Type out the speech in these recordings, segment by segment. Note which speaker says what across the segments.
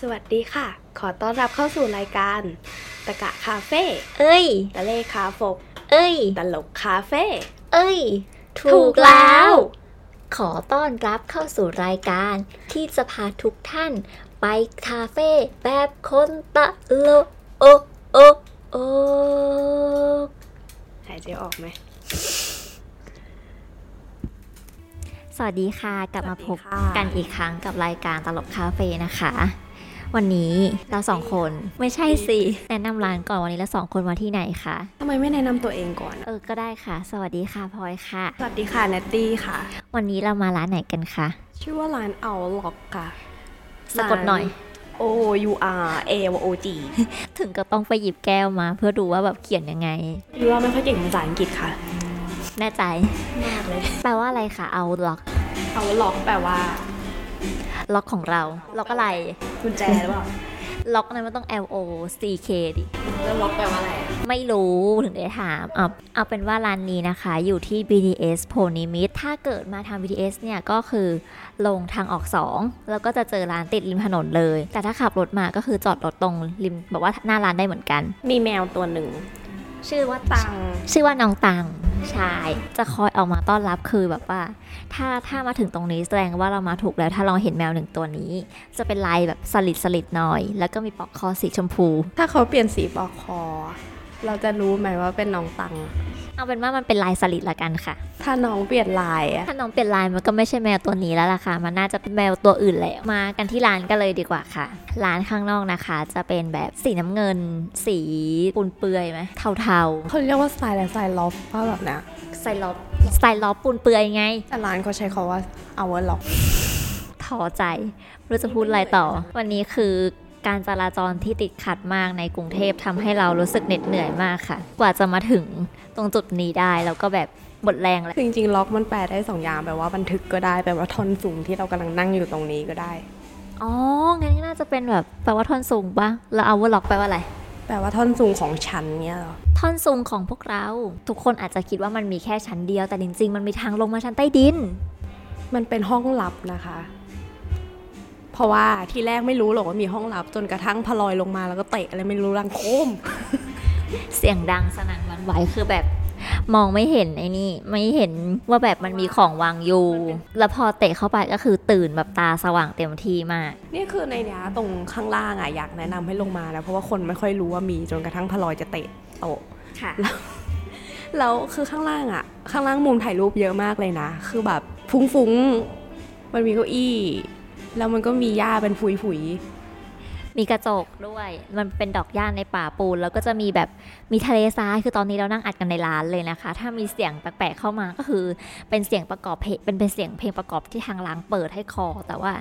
Speaker 1: สวัสดีค่ะ ขอต้อนรับเข้าสู่รายการ ตะกะคาเฟ่
Speaker 2: เอ้ย
Speaker 1: ตะเลคาฟก
Speaker 2: เอ้ย
Speaker 1: ตลกคาเฟ่
Speaker 2: เอ้ย
Speaker 1: ถูกแล้ว
Speaker 2: ขอต้อนรับเข้าสู่รายการ ที่จะพาทุกท่าน ไปคาเฟ่แบบคนตะโลโอโอโอ
Speaker 1: หายใจออกไหม
Speaker 2: สวัสดีค่ะ กลับมาพบ
Speaker 1: สวัสดีค่ะ
Speaker 2: กันอีกครั้งกับรายการตลกคาเฟ่นะคะ วันนี้เราสองคนไม่ใช่สิแนะนำร้านก่อนวันนี้เราสองคนมาที่ไหนคะ
Speaker 1: ทำไมไม่แนะนำตัวเองก่อนอะ
Speaker 2: เออก็ได้ค่ะ สวัสดีค่ะพลอยค่ะ
Speaker 1: สวัสดีค่ะแนตตี้ค่ะ
Speaker 2: วันนี้เรามาร้านไหนกันคะ
Speaker 1: ชื่อว่าร้านเอาล็อกค่ะ
Speaker 2: สะกดหน่อย
Speaker 1: O U R A O G
Speaker 2: ถึงก็ต้องไปหยิบแก้วมา เพื่อดูว่าแบบเขียนยังไง
Speaker 1: ยูว่าไม่ค่อยเก่งภาษาอังกฤษค่ะ
Speaker 2: แน่ใจ
Speaker 1: มากเลย
Speaker 2: แปลว่าอะไรคะเอาล็อก
Speaker 1: เอาล็อกแปลว่า
Speaker 2: ล็อกของเราล็อกอะไร
Speaker 1: กุญแจหรือเปล่า
Speaker 2: ล็อกนั้นมันต้อง L O C K ดิ
Speaker 1: แล้วล็อกแปลว่าอะไรอะ
Speaker 2: ไม่รู้ถึงได้ถามเอาเอาเป็นว่าร้านนี้นะคะ อยู่ที่ BTS โพนิมิตถ้าเกิดมาทาง BTS เนี่ย ก็คือลงทางออก 2 แล้วก็จะเจอร้านติดริมถนนเลย แต่ถ้าขับรถมาก็คือจอดรถตรงริมแบบว่าหน้าร้านได้เหมือนกัน
Speaker 1: มีแมวตัวหนึ่ง
Speaker 2: ชื่อว่า
Speaker 1: ตัง
Speaker 2: ชื่อว่าน้องตังใช่จะคอยออกมาต้อนรับคือแบบว่า ถ้าถ้ามาถึงตรงนี้แสดงว่าเรามาถูกแล้ว ถ้าเราเห็นแมวหนึ่งตัวนี้ จะเป็นลายแบบสลิดสลิดหน่อย แล้วก็มีปลอกคอสีชมพู
Speaker 1: ถ้าเขาเปลี่ยนสีปลอกคอ เราจะรู้ไหมว่าเป็นน้องตัง
Speaker 2: เอาเป็นว่ามันเป็นลายสลิดละกันค่ะ
Speaker 1: ถ้าน้องเปลี่ยนลายอะ
Speaker 2: ถ้าน้องเปลี่ยนลายมันก็ไม่ใช่แมวตัวนี้แล้วล่ะค่ะ มันน่าจะเป็นแมวตัวอื่นแล้วมากันที่ร้านกันเลยดีกว่าค่ะ ร้านข้างนอกนะคะ จะเป็นแบบสีน้ำเงิน สีปูนเปือยไหมเทา
Speaker 1: เขาเรียกว่าสไตล์และสไตล์ล็อฟว่าแบบเนี้ย
Speaker 2: ๆสไตล์ล็อบสไตล์ล็อบปูนเปือยไง
Speaker 1: แต่ร้านเขาใช้คาว่าเอาว่าล็อก
Speaker 2: ท้อใจไม่รู้จะพูดอะไรต่อ วันนี้คือ การจราจรที่ติดขัดมากในกรุงเทพทำให้เรารู้สึกเหน็ดเหนื่อยมากค่ะ กว่าจะมาถึงตรงจุดนี้ได้แล้วก็แบบหมดแรงเลย
Speaker 1: คือจริงๆล็อกมันแปลได้สองอย่างแปลว่าบันทึกก็ได้แปลว่าทนสูงที่เรากำลังนั่งอยู่ตรงนี้ก็ได้
Speaker 2: อ๋องั้นก็น่าจะเป็นแบบแปลว่าท่อนสูงปะแล้วเอาว่าล็อกแปลว่าอะไร
Speaker 1: แปลว่าท่อนสูงของฉันเนี้ยเหรอ
Speaker 2: ท่อนสูงของพวกเรา ทุกคนอาจจะคิดว่ามันมีแค่ชั้นเดียวแต่จริงๆ มันมีทางลงมาชั้นใต้ดิน
Speaker 1: มันเป็นห้องลับนะคะ เพราะว่าที่แรกไม่รู้หรอกว่ามีห้องลับจนกระทั่งพลอยลงมาแล้วก็เตะอะไรไม่รู้รังโคม
Speaker 2: เสียงดังสนั่นหวันไหวคือแบบมองไม่เห็นไอ้นี่ ไม่เห็นว่าแบบมันมีของวางอยู่ แล้วพอเตะเข้าไปก็คือตื่นแบบตาสว่างเต็มที่มาก
Speaker 1: นี่คือในเนี้ยตรงข้างล่างอะอยากแนะนำให้ลงมานะเพราะว่าคนไม่ค่อยรู้ว่ามีจนกระทั่งพลอยจะเตะโต๊ะ
Speaker 2: ค่ะ
Speaker 1: แล้วคือข้างล่างอะข้างล่างมุมถ่ายรูปเยอะมากเลยนะ คือแบบฟุ้งๆ มันมีเก้าอี้ แล้วมันก็มีหญ้าเป็นผุย
Speaker 2: มีกระจกด้วย มันเป็นดอกหญ้าในป่าปูน แล้วก็จะมีแบบมีทะเลทราย คือตอนนี้เรานั่งอัดกันในร้านเลยนะคะ ถ้ามีเสียงแปลกๆเข้ามาก็คือเป็นเสียงประกอบเพลงเป็นเป็นเสียงเพลงประกอบที่ทางร้านเปิดให้คอ แต่ว่า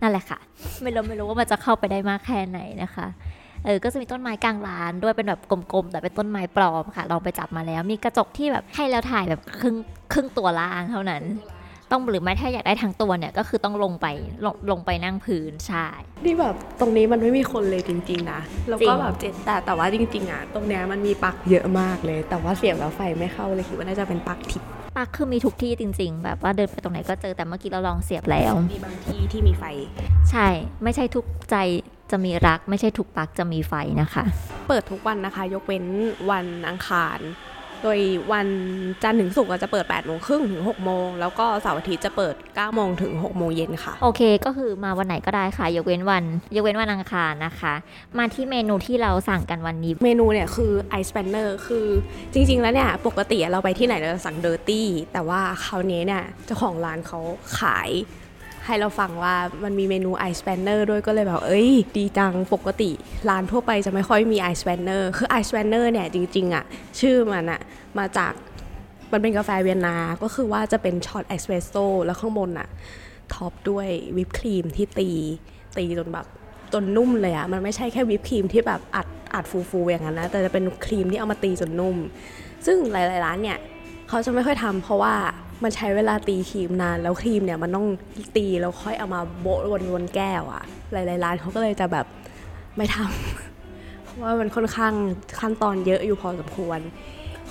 Speaker 2: นั่นแหละค่ะ ไม่รู้ไม่รู้ว่ามันจะเข้าไปได้มากแค่ไหนนะคะเออ ก็จะมีต้นไม้กลางร้านด้วยเป็นแบบกลมๆ แต่เป็นต้นไม้ปลอมค่ะ ลองไปจับมาแล้ว มีกระจกที่แบบให้เราถ่ายแบบครึ่งครึ่งตัวล่างเท่านั้น ต้องหรือไม่ถ้าอยากได้ทั้งตัวเนี่ยก็คือต้องลงไปลงลงไปนั่งพื้นใช่
Speaker 1: ๆนี่แบบตรงนี้มันไม่มีคนเลยจริง ๆ นะแล้ว
Speaker 2: จริ
Speaker 1: ก็
Speaker 2: ง
Speaker 1: แบบเจ็ดแต่แต่ว่าจริง ๆอะตรงเนี้ยมันมีปลั๊กเยอะมากเลย แต่ว่าเสียบแล้วไฟไม่เข้าเลยคิดว่าน่าจะเป็นปลั๊กทิพย์
Speaker 2: ปลั๊กคือมีทุกที่จริง ๆ แบบว่าเดินไปตรงไหนก็เจอแต่เมื่อกี้เราลองเสียบแล้ว
Speaker 1: มีบางที่ที่มีไฟ
Speaker 2: ใช่ ไม่ใช่ทุกใจจะมีรักไม่ใช่ทุกปลั๊กจะมีไฟนะคะ
Speaker 1: เปิดทุกวันนะคะ ยกเว้นวันอังคาร โดยวันจันทร์ถึงศุกร์อะจะเปิด8โมงครึ่งถึง6โมงแล้วก็เสาร์อาทิตย์จะเปิด9โมงถึง6โมงเย็นค่ะ
Speaker 2: โอเคก็คือมาวันไหนก็ได้ค่ะ ยกเว้นวัน ยกเว้นวันอังคารนะคะ มาที่เมนูที่เราสั่งกันวันนี้
Speaker 1: เมนูเนี่ยคือไอซ์แ n นเนอร์คือจริง ๆ แล้วเนี่ย ปกติเราไปที่ไหนเราจะสั่ง dirty แต่ว่าคราวนี้เนี่ยเจ้าของร้านเขาขาย ให้เราฟังว่ามันมีเมนูไอซ์แ n นเนอร์ด้วยก็เลยแบบ เอ้ย ดีจังปกติ ร้านทั่วไปจะไม่ค่อยมีไอซ์แ n นเนอร์คือไอซ์แ n นเนอร์เนี่ย จริง ๆอะชื่อมันอะมาจากมันเป็นกาแฟเวียนนา ก็คือว่าจะเป็นช็อตเอสเปรสโซ่แล้วข้างบนอะ top ด้วยวิปครีมที่ตี ตีจนแบบจนนุ่มเลยอะมันไม่ใช่แค่วิปครีมที่แบบอัดอัดฟูๆอย่างนั้นนะ แต่จะเป็นครีมที่เอามาตีจนนุ่ม ซึ่งหลายๆร้านเนี่ย เขาจะไม่ค่อยทำเพราะว่า มันใช้เวลาตีครีมนาน แล้วครีมเนี่ยมันต้องตีแล้วค่อยเอามาโปะบนๆแก้วอะหลายๆร้านเขาก็เลยจะแบบไม่ทำเพราะว่ามันค่อนข้างขั้นตอนเยอะอยู่พอสมควร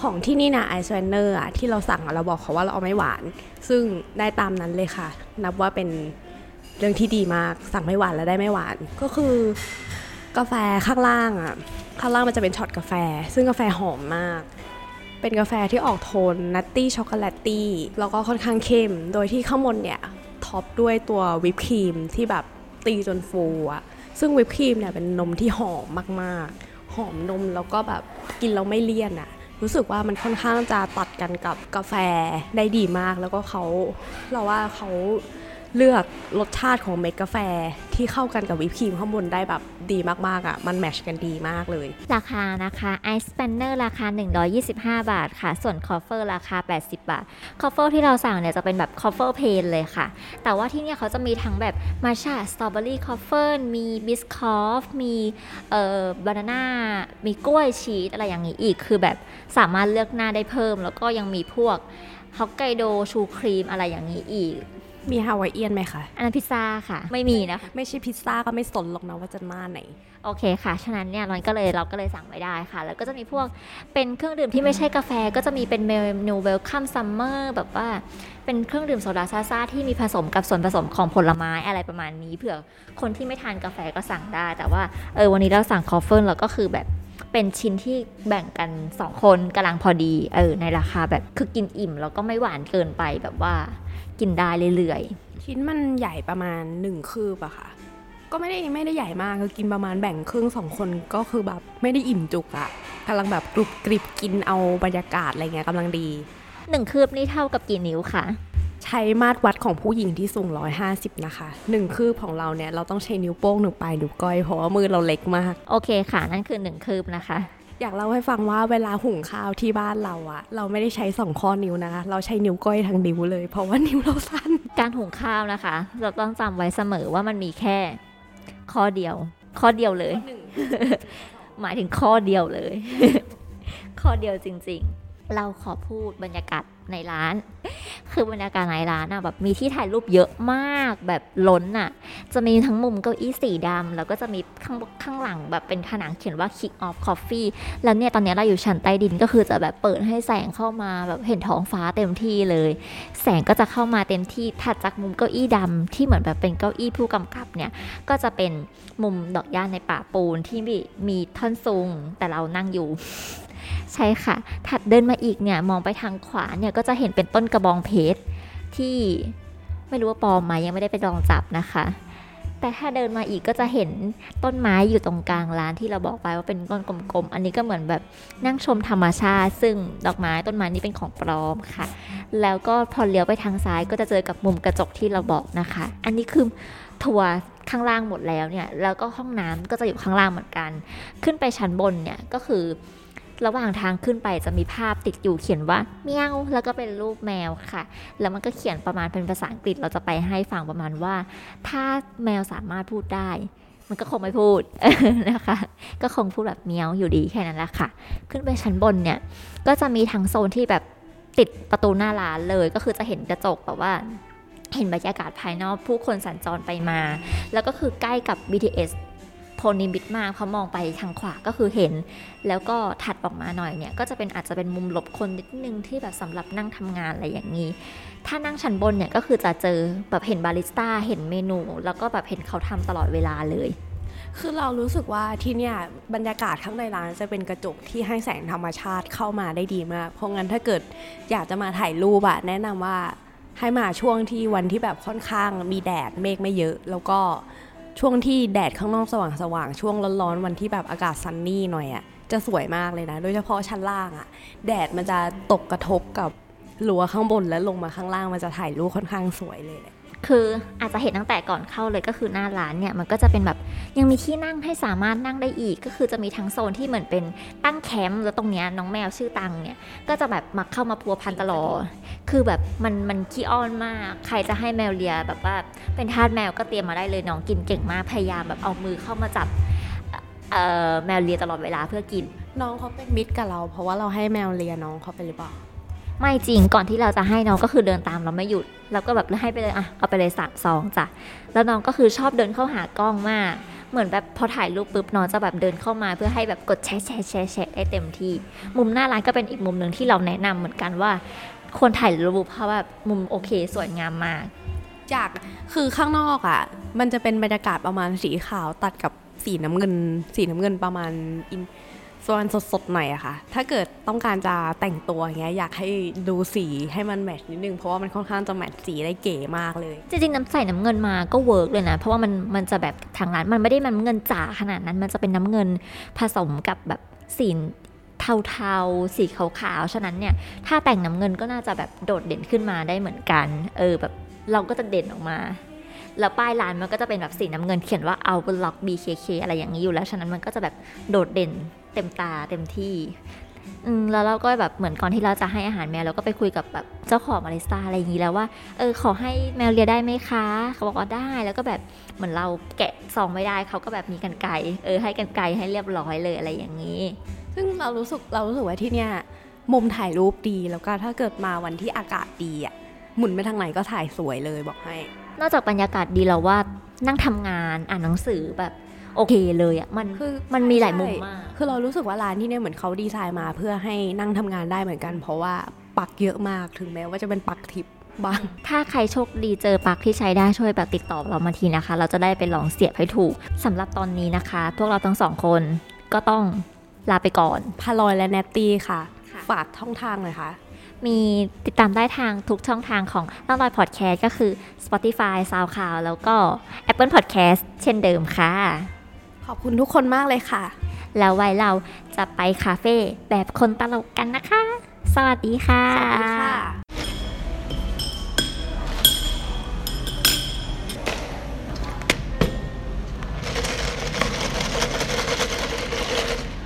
Speaker 1: ของที่นี่นะไอซ์แวนเนอร์อะที่เราสั่งเราบอกเขาว่าเราเอาไม่หวาน ซึ่งได้ตามนั้นเลยค่ะ นับว่าเป็นเรื่องที่ดีมากสั่งไม่หวานแล้วได้ไม่หวานก็คือกาแฟข้างล่างอะข้างล่างมันจะเป็นช็อตกาแฟ ซึ่งกาแฟหอมมาก เป็นกาแฟที่ออกโทน nutty chocolatey แล้วก็ค่อนข้างเข้ม โดยที่ข้างบนเนี่ย top ด้วยตัววิปครีมที่แบบตีจนฟูอะซึ่งวิปครีมเนี่ยเป็นนมที่หอมมากๆ หอมนมแล้วก็แบบกินแล้วไม่เลี่ยนอะรู้สึกว่ามันค่อนข้างจะตัดกันกับกาแฟได้ดีมาก แล้วก็เขาเราว่าเขา เลือกรสชาติของเม็ดกาแฟที่เข้ากันกับวิปครีมข้างบนได้แบบดีมากๆอะ่ะ มัน match กันดีมากเลย
Speaker 2: ราคานะคะไอซ์แ a นเนอร์ราคา 125 บาทค่ะ ส่วนคอฟเฟอร์ราคา 80 บาท คอฟเฟอร์ที่เราสั่งเนี่ยจะเป็นแบบ croffle plain เลยค่ะ แต่ว่าที่เนี่ยเขาจะมีทั้งแบบ matcha strawberry croffle มี Biscoff มีเอ่อ banana มีกล้วยชีสอะไรอย่างนี้อีก คือแบบสามารถเลือกหน้าได้เพิ่ม แล้วก็ยังมีพวกฮอกไกโดชูครีมอะไรอย่างนี้อีก
Speaker 1: มี Hawaiian ไหมคะ
Speaker 2: อันนั้นพิซซ่าค่ะ ไม่มีนะคะ
Speaker 1: ไม่ใช่พิซซ่าก็ไม่สนหรอกนะว่าจะหน้าไหน
Speaker 2: โอเคค่ะ ฉะนั้นเนี่ยเราก็เลยเราก็เลยสั่งไม่ได้ค่ะ แล้วก็จะมีพวกเป็นเครื่องดื่มที่ไม่ใช่กาแฟ ก็จะมีเป็นเมนู welcome summer แบบว่าเป็นเครื่องดื่มโซดาซ่าๆที่มีผสมกับส่วนผสมของผลไม้อะไรประมาณนี้ เผื่อคนที่ไม่ทานกาแฟก็สั่งได้ แต่ว่าเออวันนี้เราสั่งคอฟเฟิลแล้วก็คือแบบเป็นชิ้นที่แบ่งกัน 2 คนกำลังพอดีเออในราคาแบบคือกินอิ่มแล้วก็ไม่หวานเกินไปแบบว่า กินได้เรื่อยๆ
Speaker 1: ชิ้นมันใหญ่ประมาณหนึ่งคืบอะค่ะก็ไม่ได้ไม่ได้ใหญ่มากคือกินประมาณแบ่งครึ่งสองคนก็คือแบบไม่ได้อิ่มจุกอะกำลังแบบกรุบกริบกินเอาบรรยากาศอะไรเงี้ยกำลังดี
Speaker 2: หนึ่งคืบนี่เท่ากับกี่นิ้วคะ
Speaker 1: ใช้มาตรวัดของผู้หญิงที่สูง 150 นะคะหนึ่งคืบของเราเนี่ยเราต้องใช้นิ้วโป้งหนึ่งปลายนิ้วก้อยเพราะว่ามือเราเล็กมาก
Speaker 2: โอเคค่ะ นั่นคือหนึ่งคืบนะคะ
Speaker 1: อยากเล่าให้ฟังว่าเวลาหุงข้าวที่บ้านเราอะเราไม่ได้ใช้สองข้อนิ้วนะคะ เราใช้นิ้วก้อยทั้งนิ้วเลย เพราะว่านิ้วเราสั้น
Speaker 2: การหุงข้าวนะคะ เราต้องจำไว้เสมอว่ามันมีแค่ ข้อเดียว ข้อเดียวเลย หมายถึงข้อเดียวเลย ข้อเดียวจริง ๆ เราขอพูดบรรยากาศในร้าน คือบรรยากาศในร้านอะแบบมีที่ถ่ายรูปเยอะมากแบบล้นอะจะมีทั้งมุมเก้าอี้สีดำแล้วก็จะมีข้างข้างหลังแบบเป็นผนังเขียนว่า kick off coffee แล้วเนี่ยตอนนี้เราอยู่ชั้นใต้ดินก็คือจะแบบเปิดให้แสงเข้ามาแบบเห็นท้องฟ้าเต็มที่เลย แสงก็จะเข้ามาเต็มที่ถัดจากมุมเก้าอี้ดำที่เหมือนแบบเป็นเก้าอี้ผู้กำกับเนี่ยก็จะเป็นมุมดอกหญ้าในป่าปูนที่มีมีท่อนซุงแต่เรานั่งอยู่ ใช่ค่ะ ถัดเดินมาอีกเนี่ยมองไปทางขวาเนี่ยก็จะเห็นเป็นต้นกระบองเพชรที่ไม่รู้ว่าปลอมไหมยังไม่ได้ไปลองจับนะคะ แต่ถ้าเดินมาอีกก็จะเห็นต้นไม้อยู่ตรงกลางร้านที่เราบอกไปว่าเป็นก้อนกลมๆ อันนี้ก็เหมือนแบบนั่งชมธรรมชาติ ซึ่งดอกไม้ต้นไม้นี้เป็นของปลอมค่ะ แล้วก็พอเลี้ยวไปทางซ้ายก็จะเจอกับมุมกระจกที่เราบอกนะคะ อันนี้คือทัวร์ข้างล่างหมดแล้วเนี่ย แล้วก็ห้องน้ำก็จะอยู่ข้างล่างเหมือนกัน ขึ้นไปชั้นบนเนี่ยก็คือ ระหว่างทางขึ้นไปจะมีภาพติดอยู่เขียนว่าเมียวแล้วก็เป็นรูปแมวค่ะ แล้วมันก็เขียนประมาณเป็นภาษาอังกฤษเราจะไปให้ฟังประมาณว่า ถ้าแมวสามารถพูดได้ มันก็คงไม่พูดนะคะ ก็คงพูดแบบเมียวอยู่ดีแค่นั้นแหละค่ะ ขึ้นไปชั้นบนเนี่ยก็จะมีทั้งโซนที่แบบติดประตูหน้าร้านเลยก็คือจะเห็นกระจกแบบว่าเห็นบรรยากาศภายนอกผู้คนสัญจรไปมา แล้วก็คือใกล้กับ BTS โพนิมิตมากเพราะมองไปทางขวาก็คือเห็น แล้วก็ถัดออกมาหน่อยเนี่ย ก็จะเป็นอาจจะเป็นมุมหลบคนนิดนึงที่แบบสำหรับนั่งทำงานอะไรอย่างนี้ ถ้านั่งชั้นบนเนี่ยก็คือจะเจอแบบเห็นบาริสต้าเห็นเมนู แล้วก็แบบเห็นเขาทำตลอดเวลาเลย
Speaker 1: คือเรารู้สึกว่าที่เนี่ยบรรยากาศข้างในร้านจะเป็นกระจกที่ให้แสงธรรมชาติเข้ามาได้ดีมาก เพราะงั้นถ้าเกิดอยากจะมาถ่ายรูปอะแนะนำว่าให้มาช่วงที่วันที่แบบค่อนข้างมีแดดเมฆไม่เยอะ แล้วก็ ช่วงที่แดดข้างนอกสว่างๆช่วงร้อนๆวันที่แบบอากาศซันนี่หน่อยอะจะสวยมากเลยนะ โดยเฉพาะชั้นล่างอะแดดมันจะตกกระทบกับรั้วข้างบนแล้วลงมาข้างล่างมันจะถ่ายรูปค่อนข้างสวยเลยแหละ
Speaker 2: คืออาจจะเห็นตั้งแต่ก่อนเข้าเลยก็คือหน้าร้านเนี่ยมันก็จะเป็นแบบยังมีที่นั่งให้สามารถนั่งได้อีก ก็คือจะมีทั้งโซนที่เหมือนเป็นตั้งแคมป์แล้วตรงเนี้ยน้องแมวชื่อตังเนี่ยก็จะแบบมาเข้ามาพัวพันตลอดคือแบบมันมันขี้อ้อนมาก ใครจะให้แมวเลียแบบว่าเป็นทาสแมวก็เตรียมมาได้เลยน้องกินเก่งมากพยายามแบบเอามือเข้ามาจับเอ่อแมวเลียตลอดเวลาเพื่อกิน
Speaker 1: น้องเขาเป็นมิตรกับเรา เพราะว่าเราให้แมวเลียน้องเขาไปหรือเปล่า
Speaker 2: ไม่จริงก่อนที่เราจะให้น้องก็คือเดินตามเราไม่หยุดเราก็แบบให้ไปเลยอะเอาไปเลยสามซองจ้ะแล้วน้องก็คือชอบเดินเข้าหากล้องมาก เหมือนแบบพอถ่ายรูปปุ๊บน้องจะแบบเดินเข้ามาเพื่อให้แบบกดแชร์แชร์แชร์แชร์ได้เต็มที่ มุมหน้าร้านก็เป็นอีกมุมหนึ่งที่เราแนะนำเหมือนกันว่าควรถ่ายรูปเพราะว่ามุมโอเคสวยงามมาก
Speaker 1: อยากคือข้างนอกอะ มันจะเป็นบรรยากาศประมาณสีขาวตัดกับสีน้ำเงิน สีน้ำเงินประมาณอิน ส่วนสดๆหน่อยอะค่ะ ถ้าเกิดต้องการจะแต่งตัวอย่างเงี้ยอยากให้ดูสีให้มันแมทช์นิดนึง เพราะว่ามันค่อนข้างจะแมทช์สีได้เก๋มากเลย
Speaker 2: จริงๆน้ำใส่น้ำเงินมาก็ work เลยนะ เพราะว่ามันมันจะแบบทางร้านมันไม่ได้น้ำเงินจ๋าขนาดนั้น มันจะเป็นน้ำเงินผสมกับแบบสีเทาๆ สีขาวๆ ฉะนั้นเนี่ย ถ้าแต่งน้ำเงินก็น่าจะแบบโดดเด่นขึ้นมาได้เหมือนกัน เออแบบเราก็จะเด่นออกมา แล้วป้ายร้านมันก็จะเป็นแบบสีน้ำเงินเขียนว่า Ourlog BKK อะไรอย่างนี้อยู่แล้ว ฉะนั้นมันก็จะแบบโดดเด่น เต็มตาเต็มที่อืมแล้วเราก็แบบเหมือนก่อนที่เราจะให้อาหารแมวเราก็ไปคุยกับแบบเจ้าของบาริสต้าอะไรอย่างนี้แล้วว่าเออขอให้แมวเลียได้ไหมคะ เขาบอกว่าได้แล้วก็แบบเหมือนเราแกะซองไม่ได้เขาก็แบบมีกันไกรเออให้กันไกรให้เรียบร้อยเลยอะไรอย่างนี้
Speaker 1: ซึ่งเรารู้สึกเรารู้สึกว่าที่เนี่ยมุมถ่ายรูปดีแล้วก็ถ้าเกิดมาวันที่อากาศดีอะหมุนไปทางไหนก็ถ่ายสวยเลยบอกให้
Speaker 2: นอกจากบรรยากาศดีเราว่านั่งทำงานอ่านหนังสือแบบ โอเคเลยอะมัน
Speaker 1: คือ
Speaker 2: มันมีหลายมุม
Speaker 1: ใช่
Speaker 2: มาก
Speaker 1: คือเรารู้สึกว่าร้านที่เนี่ยเหมือนเขาดีไซน์มา เพื่อให้นั่งทำงานได้เหมือนกัน เพราะว่าปักเยอะมากถึงแม้ว่าจะเป็นปักทิปบ้าง
Speaker 2: ถ้าใครโชคดีเจอปลั๊กที่ใช้ได้ช่วยแบบติดต่อเรามาทีนะคะ เราจะได้ไปลองเสียบให้ถูกสำหรับตอนนี้นะคะ พวกเราทั้งสองคนก็ต้องลาไปก่อน
Speaker 1: พาลอยและแนตตี้ค่ะ
Speaker 2: ค่ะ
Speaker 1: ฝากท่องทางเลยค่ะ
Speaker 2: มีติดตามได้ทางทุกช่องทางของล่าลอยพอดแคสต์ก็คือ Spotify SoundCloud แล้วก็ Apple Podcast เช่นเดิมค่ะ
Speaker 1: ขอบคุณทุกคนมากเลยค่ะ
Speaker 2: แล้วไว้เราจะไปคาเฟ่แบบคนตลกกันนะคะ สวัสดีค่ะ
Speaker 1: สวัสดีค่ะ